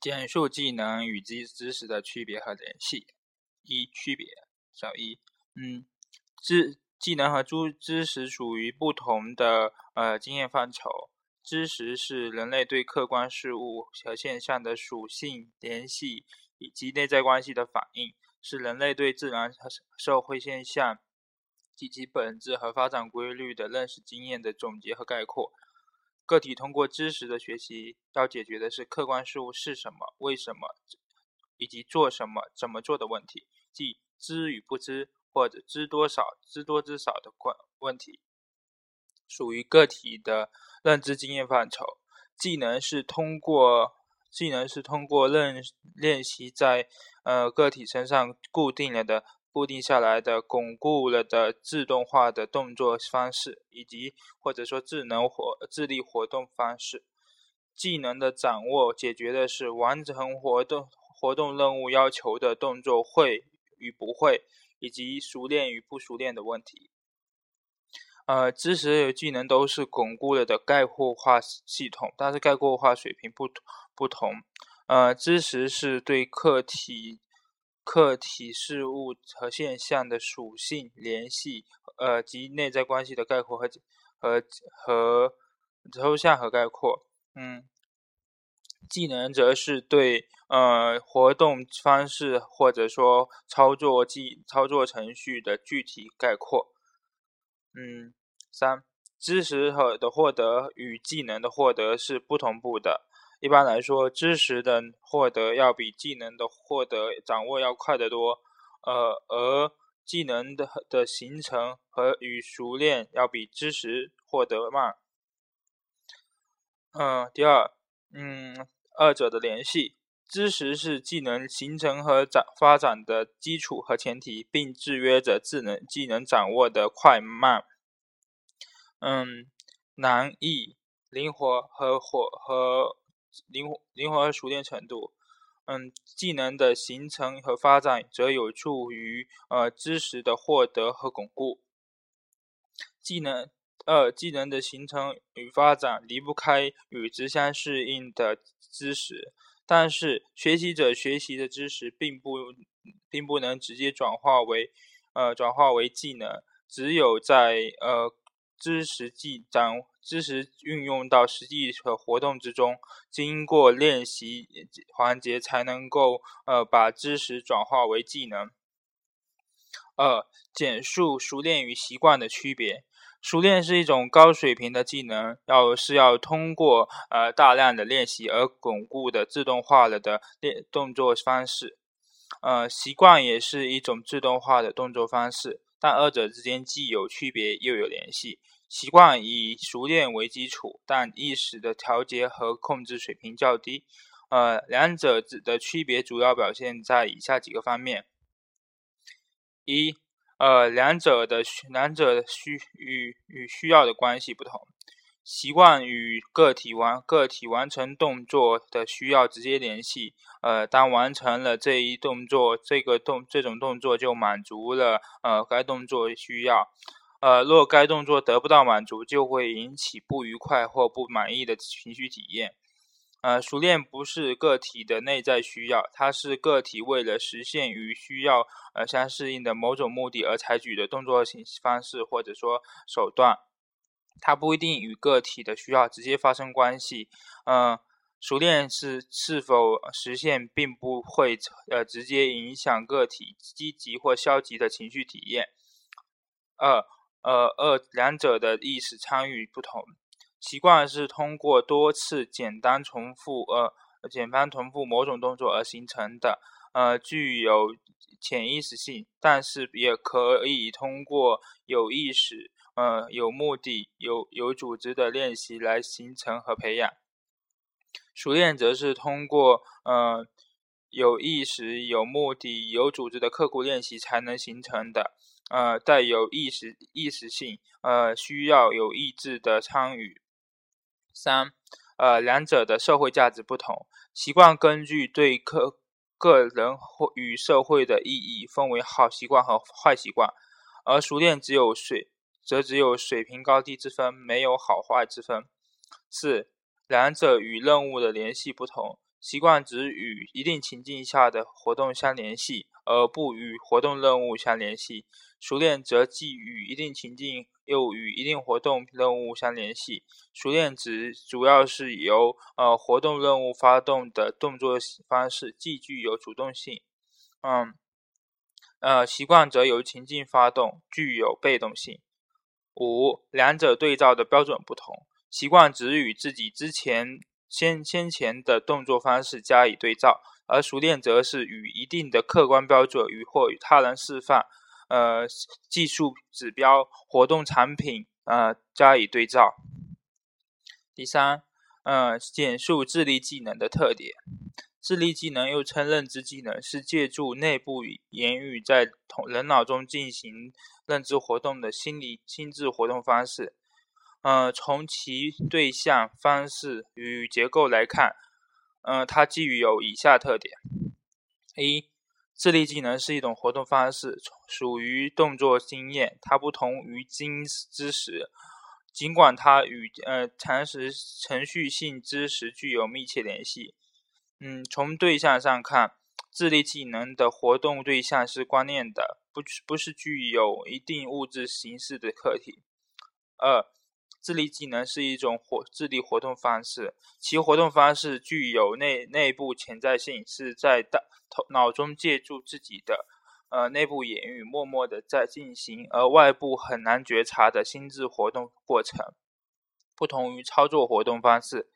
简述技能与知知识的区别和联系。一、区别。小一，嗯，知技能和知知识属于不同的呃经验范畴。知识是人类对客观事物和现象的属性、联系以及内在关系的反应，是人类对自然和社会现象及其本质和发展规律的认识经验的总结和概括。个体通过知识的学习，要解决的是客观事物是什么、为什么以及做什么、怎么做的问题，即知与不知或者知多少、知多知少的关问题，属于个体的认知经验范畴。技能是通过技能是通过认练习在呃个体身上固定了的。固定下来的、巩固了的自动化的动作方式，以及或者说智能活智力活动方式，技能的掌握解决的是完成活动活动任务要求的动作会与不会，以及熟练与不熟练的问题。呃，知识与技能都是巩固了的概括化系统，但是概括化水平不不同。呃，知识是对客体。客体事物和现象的属性、联系，呃及内在关系的概括和和和抽象和概括。嗯，技能则是对呃活动方式或者说操作技操作程序的具体概括。嗯，三，知识和的获得与技能的获得是不同步的。一般来说，知识的获得要比技能的获得掌握要快得多，呃，而技能的的形成和与熟练要比知识获得慢。嗯，第二，嗯，二者的联系，知识是技能形成和展发展的基础和前提，并制约着智能技能掌握的快慢。嗯，难易、灵活和火和。灵活、灵活和熟练程度，嗯，技能的形成和发展则有助于呃知识的获得和巩固。技能二，技能的形成与发展离不开与之相适应的知识，但是学习者学习的知识并不并不能直接转化为呃转化为技能，只有在呃。知识技掌知识运用到实际的活动之中，经过练习环节才能够呃把知识转化为技能。二、简述熟练与习惯的区别。熟练是一种高水平的技能，要是要通过呃大量的练习而巩固的自动化了的练动作方式。呃，习惯也是一种自动化的动作方式。但二者之间既有区别又有联系。习惯以熟练为基础，但意识的调节和控制水平较低。呃，两者的区别主要表现在以下几个方面：一，呃，两者的两者需与与需要的关系不同。习惯与个体完个体完成动作的需要直接联系。呃，当完成了这一动作，这个动这种动作就满足了呃该动作需要。呃，若该动作得不到满足，就会引起不愉快或不满意的情绪体验。呃，熟练不是个体的内在需要，它是个体为了实现与需要呃相适应的某种目的而采取的动作形方式或者说手段。它不一定与个体的需要直接发生关系，嗯，熟练是是否实现，并不会呃直接影响个体积极或消极的情绪体验。二，呃二，两者的意识参与不同，习惯是通过多次简单重复呃简单重复某种动作而形成的，呃具有潜意识性，但是也可以通过有意识。呃，有目的、有有组织的练习来形成和培养。熟练则是通过呃有意识、有目的、有组织的刻苦练习才能形成的。呃，带有意识意识性，呃，需要有意志的参与。三，呃，两者的社会价值不同。习惯根据对个个人或与社会的意义，分为好习惯和坏习惯，而熟练只有水。则只有水平高低之分，没有好坏之分。四，两者与任务的联系不同。习惯只与一定情境下的活动相联系，而不与活动任务相联系。熟练则既与一定情境，又与一定活动任务相联系。熟练指主要是由呃活动任务发动的动作方式，既具有主动性。嗯，呃，习惯则由情境发动，具有被动性。五，两者对照的标准不同。习惯只与自己之前。先先前的动作方式加以对照，而熟练则是与一定的客观标准与或与他人示范，呃，技术指标、活动产品，呃，加以对照。第三，呃，简述智力技能的特点。智力技能又称认知技能，是借助内部言语在同人脑中进行认知活动的心理心智活动方式。呃，从其对象、方式与结构来看，呃，它基于有以下特点：一、智力技能是一种活动方式，属于动作经验，它不同于经知识，尽管它与呃常识程序性知识具有密切联系。嗯，从对象上看，智力技能的活动对象是观念的，不不是具有一定物质形式的客体。二、智力技能是一种活智力活动方式，其活动方式具有内内部潜在性，是在大头脑中借助自己的呃内部言语，默默的在进行，而外部很难觉察的心智活动过程，不同于操作活动方式。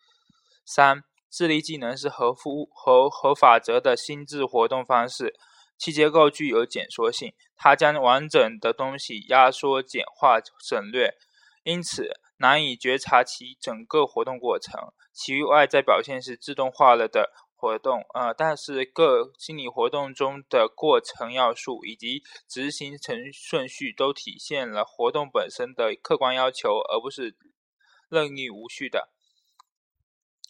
三、智力技能是合乎合合法则的心智活动方式，其结构具有减缩性，它将完整的东西压缩、简化、省略，因此。难以觉察其整个活动过程，其外在表现是自动化了的活动，呃，但是各心理活动中的过程要素以及执行程顺序都体现了活动本身的客观要求，而不是任意无序的。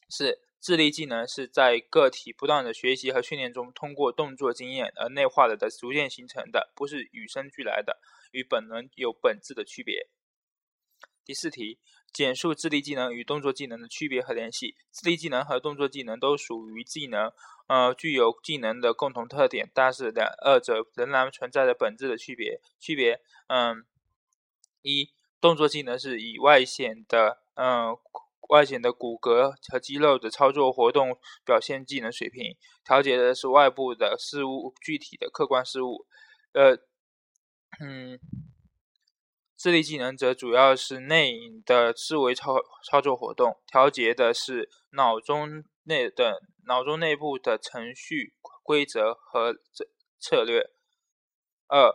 四、智力技能是在个体不断的学习和训练中，通过动作经验而内化了的逐渐形成的，不是与生俱来的，与本能有本质的区别。第四题，简述智力技能与动作技能的区别和联系。智力技能和动作技能都属于技能，呃，具有技能的共同特点，但是两二者仍然存在着本质的区别。区别，嗯，一，动作技能是以外显的，嗯，外显的骨骼和肌肉的操作活动表现技能水平，调节的是外部的事物，具体的客观事物，呃，嗯。智力技能则主要是内隐的思维操操作活动，调节的是脑中内的脑中内部的程序规则和策策略。二，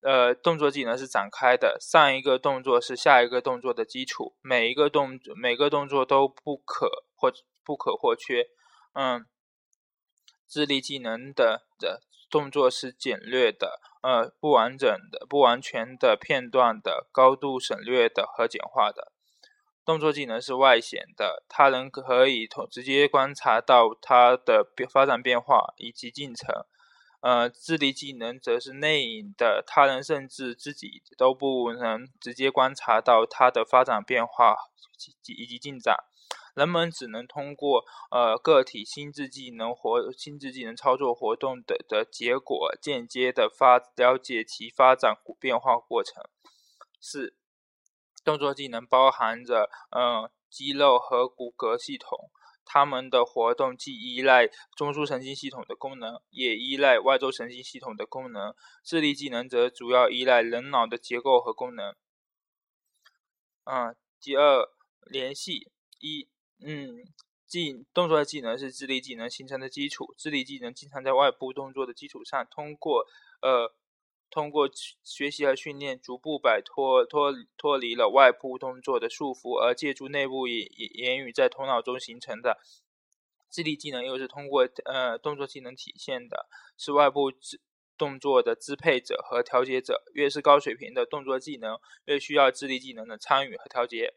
呃，动作技能是展开的，上一个动作是下一个动作的基础，每一个动每个动作都不可或不可或缺。嗯，智力技能的的动作是简略的。呃，不完整的、不完全的片段的、高度省略的和简化的动作技能是外显的，他人可以从直接观察到它的发展变化以及进程。呃，智力技能则是内隐的，他人甚至自己都不能直接观察到它的发展变化及以及进展。人们只能通过呃个体心智技能活心智技能操作活动的的结果，间接的发了解其发展变化过程。四，动作技能包含着嗯肌肉和骨骼系统，它们的活动既依赖中枢神经系统的功能，也依赖外周神经系统的功能。智力技能则主要依赖人脑的结构和功能。嗯，第二联系一。嗯，技动作技能是智力技能形成的基础。智力技能经常在外部动作的基础上，通过呃通过学习和训练，逐步摆脱脱脱离了外部动作的束缚，而借助内部言言语在头脑中形成的。智力技能又是通过呃动作技能体现的，是外部动作的支配者和调节者。越是高水平的动作技能，越需要智力技能的参与和调节。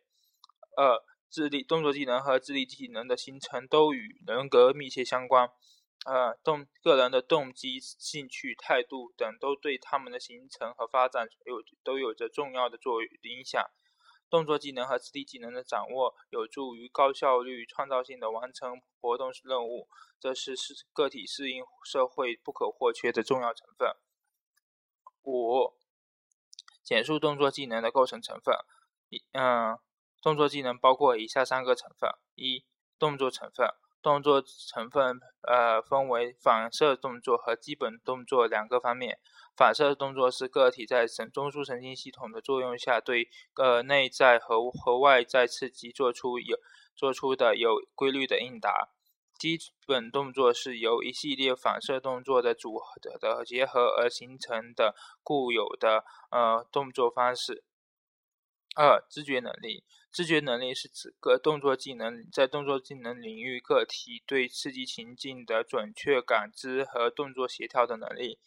二。智力动作技能和智力技能的形成都与人格密切相关，呃，动个人的动机、兴趣、态度等都对他们的形成和发展有都有着重要的作用影响。动作技能和智力技能的掌握有助于高效率、创造性的完成活动任务，这是适个体适应社会不可或缺的重要成分。五、简述动作技能的构成成分。一、嗯，动作技能包括以下三个成分：一、动作成分。动作成分呃分为反射动作和基本动作两个方面。反射动作是个体在神中枢神经系统的作用下，对呃内在和和外在刺激做出有做出的有规律的应答。基本动作是由一系列反射动作的组合的结合而形成的固有的呃动作方式。二、知觉能力。知觉能力是指个动作技能在动作技能领域个体对刺激情境的准确感知和动作协调的能力。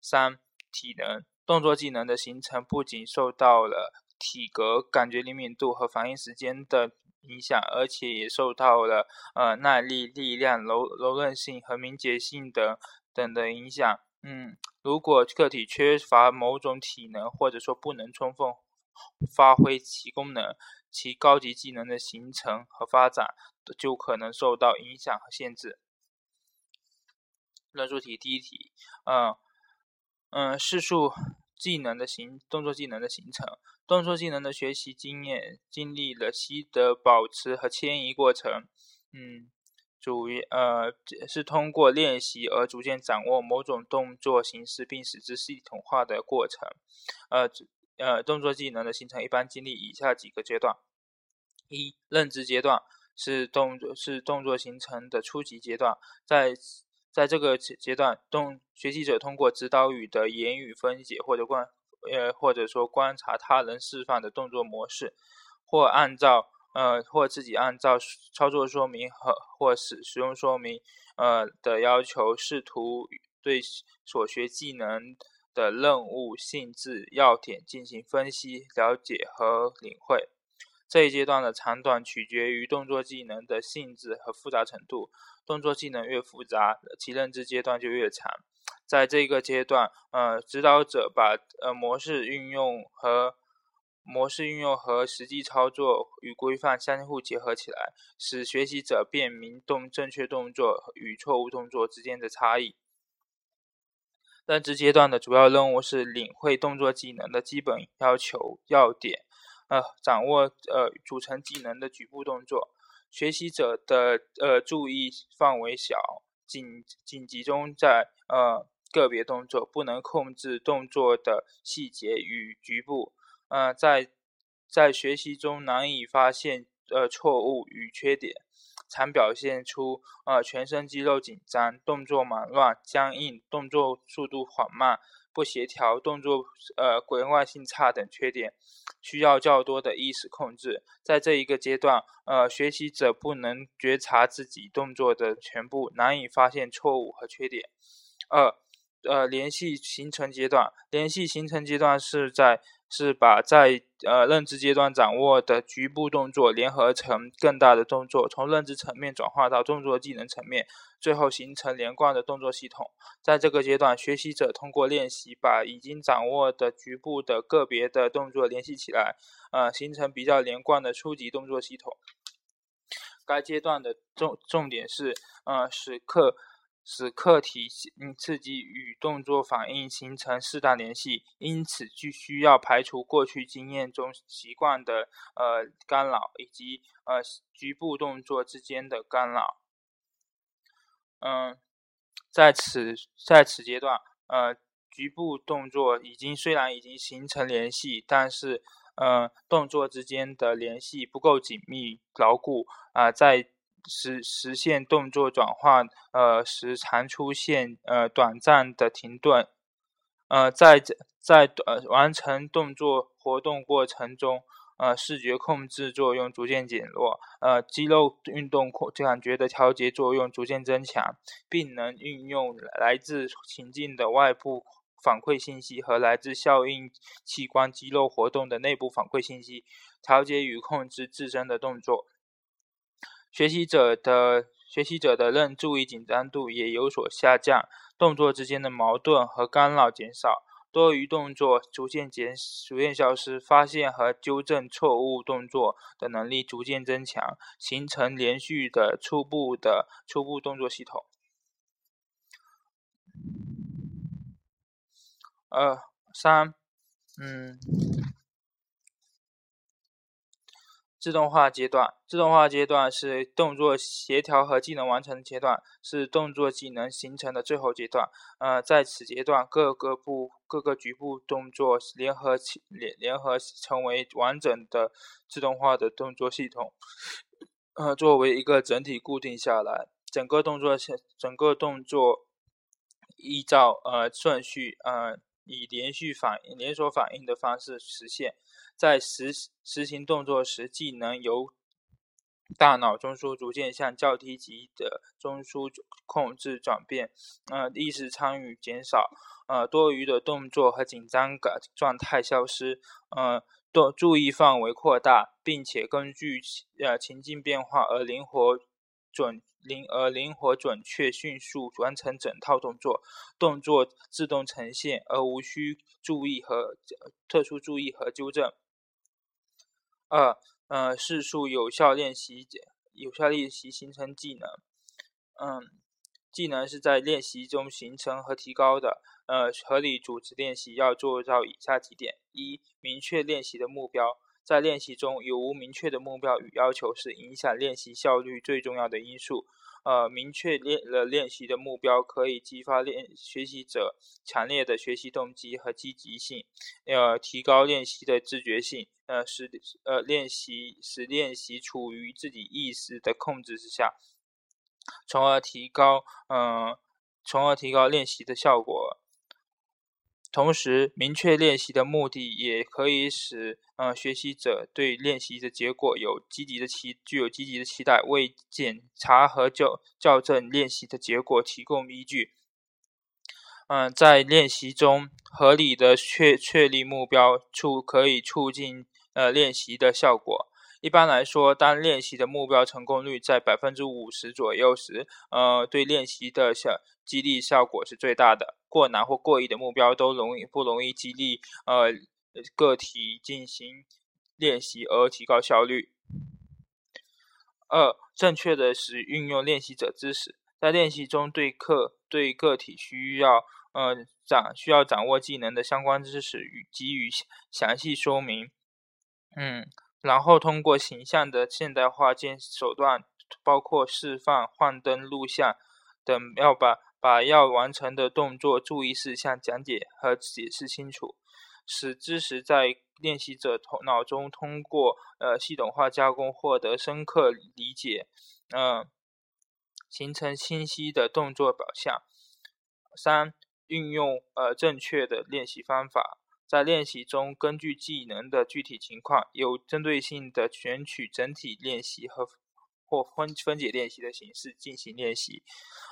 三、体能。动作技能的形成不仅受到了体格、感觉灵敏度和反应时间的影响，而且也受到了呃耐力、力量、柔柔韧性和敏捷性等等的影响。嗯，如果个体缺乏某种体能，或者说不能充分发挥其功能，其高级技能的形成和发展就可能受到影响和限制。论述题第一题，嗯嗯，叙述技能的形动作技能的形成，动作技能的学习经验经历了习得、保持和迁移过程。嗯，主呃是通过练习而逐渐掌握某种动作形式并使之系统化的过程。呃。呃，动作技能的形成一般经历以下几个阶段：一、认知阶段是动作是动作形成的初级阶段，在在这个阶段，动学习者通过指导语的言语分解或者观呃或者说观察他人示范的动作模式，或按照呃或自己按照操作说明和或使使用说明呃的要求，试图对所学技能。的任务性质要点进行分析、了解和领会。这一阶段的长短取决于动作技能的性质和复杂程度。动作技能越复杂，其认知阶段就越长。在这个阶段，呃，指导者把呃模式运用和模式运用和实际操作与规范相互结合起来，使学习者辨明动正确动作与错误动作之间的差异。认知阶段的主要任务是领会动作技能的基本要求要点，呃，掌握呃组成技能的局部动作。学习者的呃注意范围小，仅仅集中在呃个别动作，不能控制动作的细节与局部。呃，在在学习中难以发现呃错误与缺点。常表现出呃全身肌肉紧张、动作忙乱、僵硬、动作速度缓慢、不协调、动作呃规划性差等缺点，需要较多的意识控制。在这一个阶段，呃，学习者不能觉察自己动作的全部，难以发现错误和缺点。二，呃，联系形成阶段，联系形成阶段是在。是把在呃认知阶段掌握的局部动作联合成更大的动作，从认知层面转化到动作技能层面，最后形成连贯的动作系统。在这个阶段，学习者通过练习把已经掌握的局部的个别的动作联系起来，呃，形成比较连贯的初级动作系统。该阶段的重重点是，呃，使课。使客体嗯刺激与动作反应形成适当联系，因此就需要排除过去经验中习惯的呃干扰以及呃局部动作之间的干扰。嗯，在此在此阶段，呃局部动作已经虽然已经形成联系，但是呃动作之间的联系不够紧密牢固啊在。实实现动作转换，呃时常出现呃短暂的停顿，呃在在呃完成动作活动过程中，呃视觉控制作用逐渐减弱，呃肌肉运动感觉的调节作用逐渐增强，并能运用来自情境的外部反馈信息和来自效应器官肌肉活动的内部反馈信息，调节与控制自身的动作。学习者的学习者的认注意紧张度也有所下降，动作之间的矛盾和干扰减少，多余动作逐渐减逐渐消失，发现和纠正错误动作的能力逐渐增强，形成连续的初步的初步动作系统。二三，嗯。自动化阶段，自动化阶段是动作协调和技能完成阶段，是动作技能形成的最后阶段。呃，在此阶段，各个部各个局部动作联合起联联合成为完整的自动化的动作系统。呃，作为一个整体固定下来，整个动作整个动作依照呃顺序呃以连续反应连锁反应的方式实现。在实实行动作时，技能由大脑中枢逐渐向较低级的中枢控制转变，呃，意识参与减少，呃，多余的动作和紧张感状态消失，呃，多注意范围扩大，并且根据呃情境变化而灵活准灵而灵活准确迅速完成整套动作，动作自动呈现而无需注意和特殊注意和纠正。二，呃，迅速有效练习，有效练习形成技能。嗯，技能是在练习中形成和提高的。呃，合理组织练习要做到以下几点：一、明确练习的目标。在练习中有无明确的目标与要求是影响练习效率最重要的因素。呃，明确练了练习的目标，可以激发练学习者强烈的学习动机和积极性，呃，提高练习的自觉性，呃，使呃练习使练习处于自己意识的控制之下，从而提高嗯，从而提高练习的效果。同时，明确练习的目的，也可以使呃学习者对练习的结果有积极的期，具有积极的期待，为检查和校校正练习的结果提供依据。嗯，在练习中合理的确确立目标，促可以促进呃练习的效果。一般来说，当练习的目标成功率在百分之五十左右时，呃，对练习的效激励效果是最大的。过难或过易的目标都容易不容易激励呃个体进行练习而提高效率。二、正确的使运用练习者知识，在练习中对课对个体需要呃掌需要掌握技能的相关知识与给予详细说明。嗯。然后通过形象的现代化建手段，包括示范、幻灯、录像等，要把把要完成的动作注意事项讲解和解释清楚，使知识在练习者头脑中通过呃系统化加工获得深刻理解，嗯，形成清晰的动作表象。三、运用呃正确的练习方法。在练习中，根据技能的具体情况，有针对性的选取整体练习和或分分解练习的形式进行练习。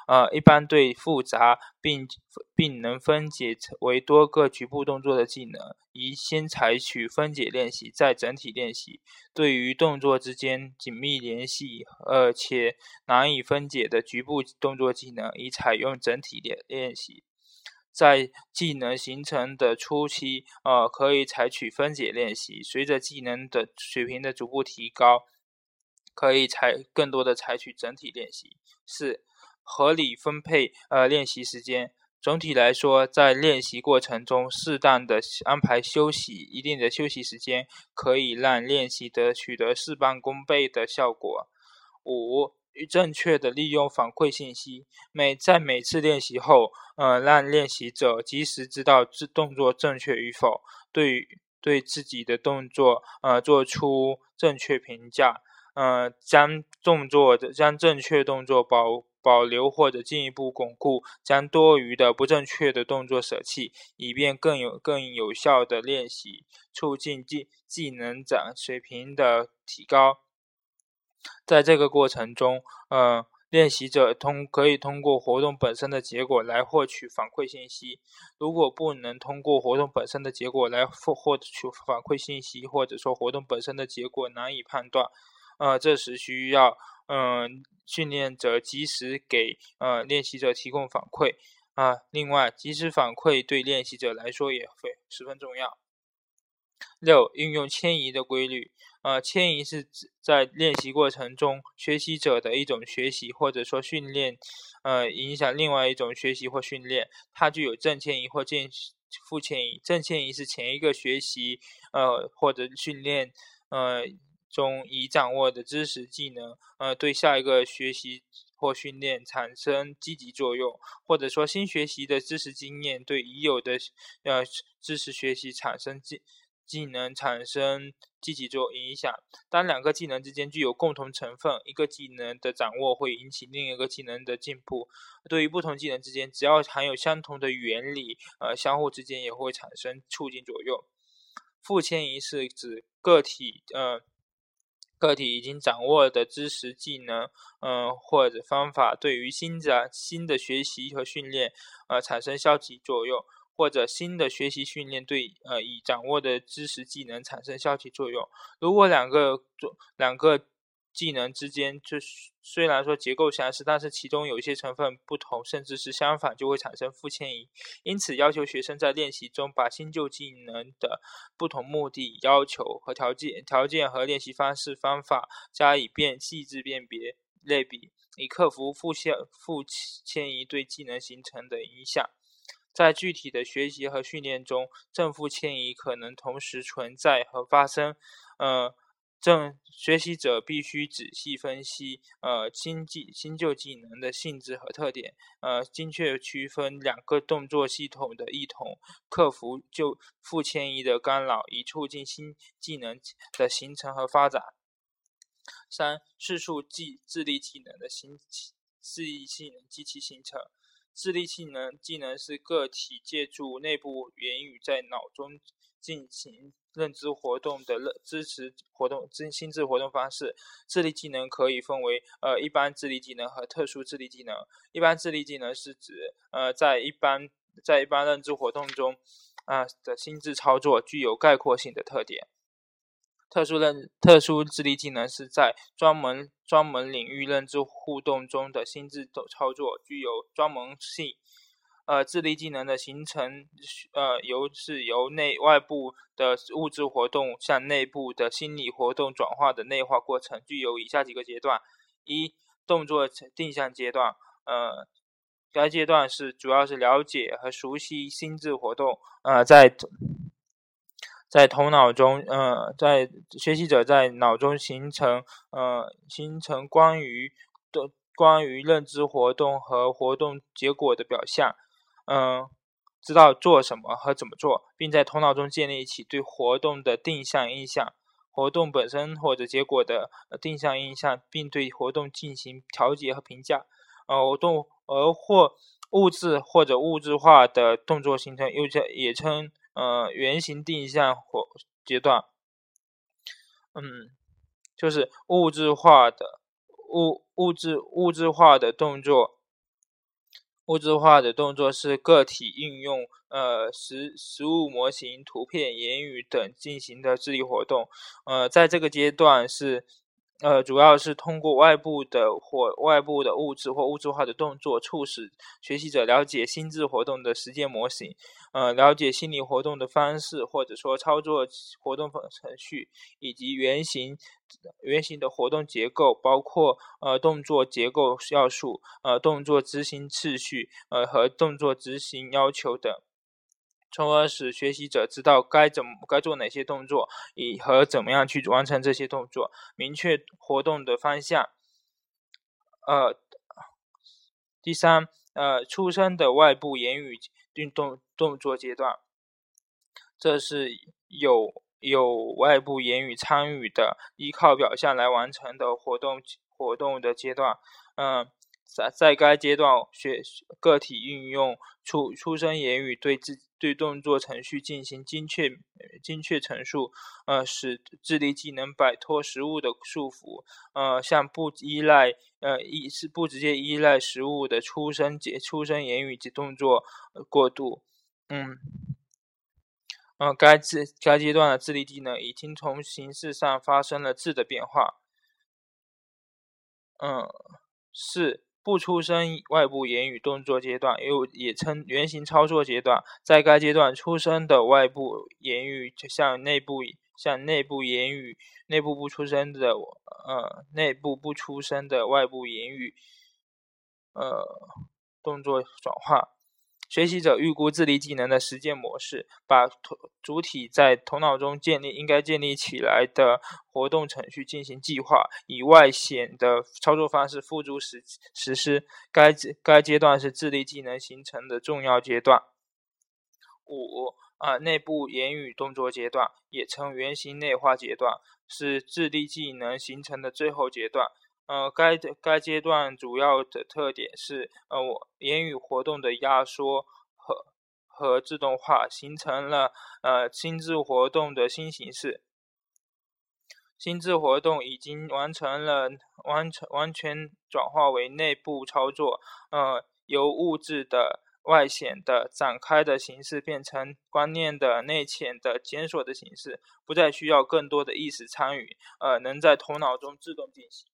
呃，一般对复杂并并能分解为多个局部动作的技能，宜先采取分解练习，再整体练习。对于动作之间紧密联系而且难以分解的局部动作技能，宜采用整体练练习。在技能形成的初期，呃，可以采取分解练习。随着技能的水平的逐步提高，可以采更多的采取整体练习。四、合理分配呃练习时间。总体来说，在练习过程中，适当的安排休息，一定的休息时间，可以让练习得取得事半功倍的效果。五。正确的利用反馈信息，每在每次练习后，呃，让练习者及时知道自动作正确与否，对对自己的动作，呃，做出正确评价，呃，将动作将正确动作保保留或者进一步巩固，将多余的不正确的动作舍弃，以便更有更有效的练习，促进技技能长水平的提高。在这个过程中，呃，练习者通可以通过活动本身的结果来获取反馈信息。如果不能通过活动本身的结果来获获取反馈信息，或者说活动本身的结果难以判断，呃，这时需要，嗯，训练者及时给呃练习者提供反馈。啊，另外，及时反馈对练习者来说也非十分重要。六、运用迁移的规律。呃，迁移是指在练习过程中，学习者的一种学习或者说训练，呃，影响另外一种学习或训练，它具有正迁移或正负迁移。正迁移是前一个学习，呃，或者训练，呃中已掌握的知识技能，呃，对下一个学习或训练产生积极作用，或者说新学习的知识经验对已有的呃知识学习产生技。技能产生积极作影响。当两个技能之间具有共同成分，一个技能的掌握会引起另一个技能的进步。对于不同技能之间，只要含有相同的原理，呃，相互之间也会产生促进作用。负迁移是指个体，呃，个体已经掌握的知识、技能，嗯，或者方法，对于新的新的学习和训练，呃，产生消极作用。或者新的学习训练对呃已掌握的知识技能产生消极作用。如果两个做两个技能之间，就虽然说结构相似，但是其中有一些成分不同，甚至是相反，就会产生负迁移。因此，要求学生在练习中把新旧技能的不同目的、要求和条件、条件和练习方式方法加以辨细致辨别类比，以克服负迁负迁移对技能形成的影响。在具体的学习和训练中，正负迁移可能同时存在和发生。呃，正学习者必须仔细分析呃新技新旧技能的性质和特点，呃，精确区分两个动作系统的异同，克服旧负迁移的干扰，以促进新技能的形成和发展。三、叙述技智力技能的新智力技能及其形成。智力技能技能是个体借助内部言语在脑中进行认知活动的认支持活动、心心智活动方式。智力技能可以分为呃一般智力技能和特殊智力技能。一般智力技能是指呃在一般在一般认知活动中啊的心智操作具有概括性的特点。特殊认特殊智力技能是在专门专门领域认知互动中的心智操作，具有专门性。呃，智力技能的形成，呃，由是由内外部的物质活动向内部的心理活动转化的内化过程，具有以下几个阶段：一、动作定向阶段。呃，该阶段是主要是了解和熟悉心智活动。呃，在在头脑中，呃，在学习者在脑中形成，呃，形成关于的关于认知活动和活动结果的表象，嗯，知道做什么和怎么做，并在头脑中建立起对活动的定向印象，活动本身或者结果的定向印象，并对活动进行调节和评价，呃，活动而或物质或者物质化的动作形成，又叫也称。呃，原型定向或阶段，嗯，就是物质化的物物质物质化的动作，物质化的动作是个体应用呃实实物模型、图片、言语等进行的智力活动。呃，在这个阶段是。呃，主要是通过外部的或外部的物质或物质化的动作，促使学习者了解心智活动的实践模型，呃，了解心理活动的方式，或者说操作活动程序以及原型原型的活动结构，包括呃动作结构要素、呃动作执行次序、呃和动作执行要求等。从而使学习者知道该怎么该做哪些动作，以和怎么样去完成这些动作，明确活动的方向。呃，第三，呃，出生的外部言语运动动作阶段，这是有有外部言语参与的，依靠表象来完成的活动活动的阶段。嗯。在在该阶段，学个体运用出出生言语对自对动作程序进行精确精确陈述，呃，使智力技能摆脱实物的束缚，呃，向不依赖呃依是不直接依赖实物的出生解出生言语及动作过渡，嗯，呃，该智该阶段的智力技能已经从形式上发生了质的变化，嗯，是。不出声外部言语动作阶段，又也称原型操作阶段。在该阶段，出声的外部言语向内部向内部言语，内部不出声的呃内部不出声的外部言语，呃动作转化。学习者预估智力技能的实践模式，把头主体在头脑中建立应该建立起来的活动程序进行计划，以外显的操作方式付诸实实施。该该阶段是智力技能形成的重要阶段。五啊，内部言语动作阶段，也称原型内化阶段，是智力技能形成的最后阶段。呃，该该阶段主要的特点是，呃，我言语活动的压缩和和自动化，形成了呃心智活动的新形式。心智活动已经完成了完成完全转化为内部操作，呃，由物质的外显的展开的形式变成观念的内潜的检索的形式，不再需要更多的意识参与，呃，能在头脑中自动进行。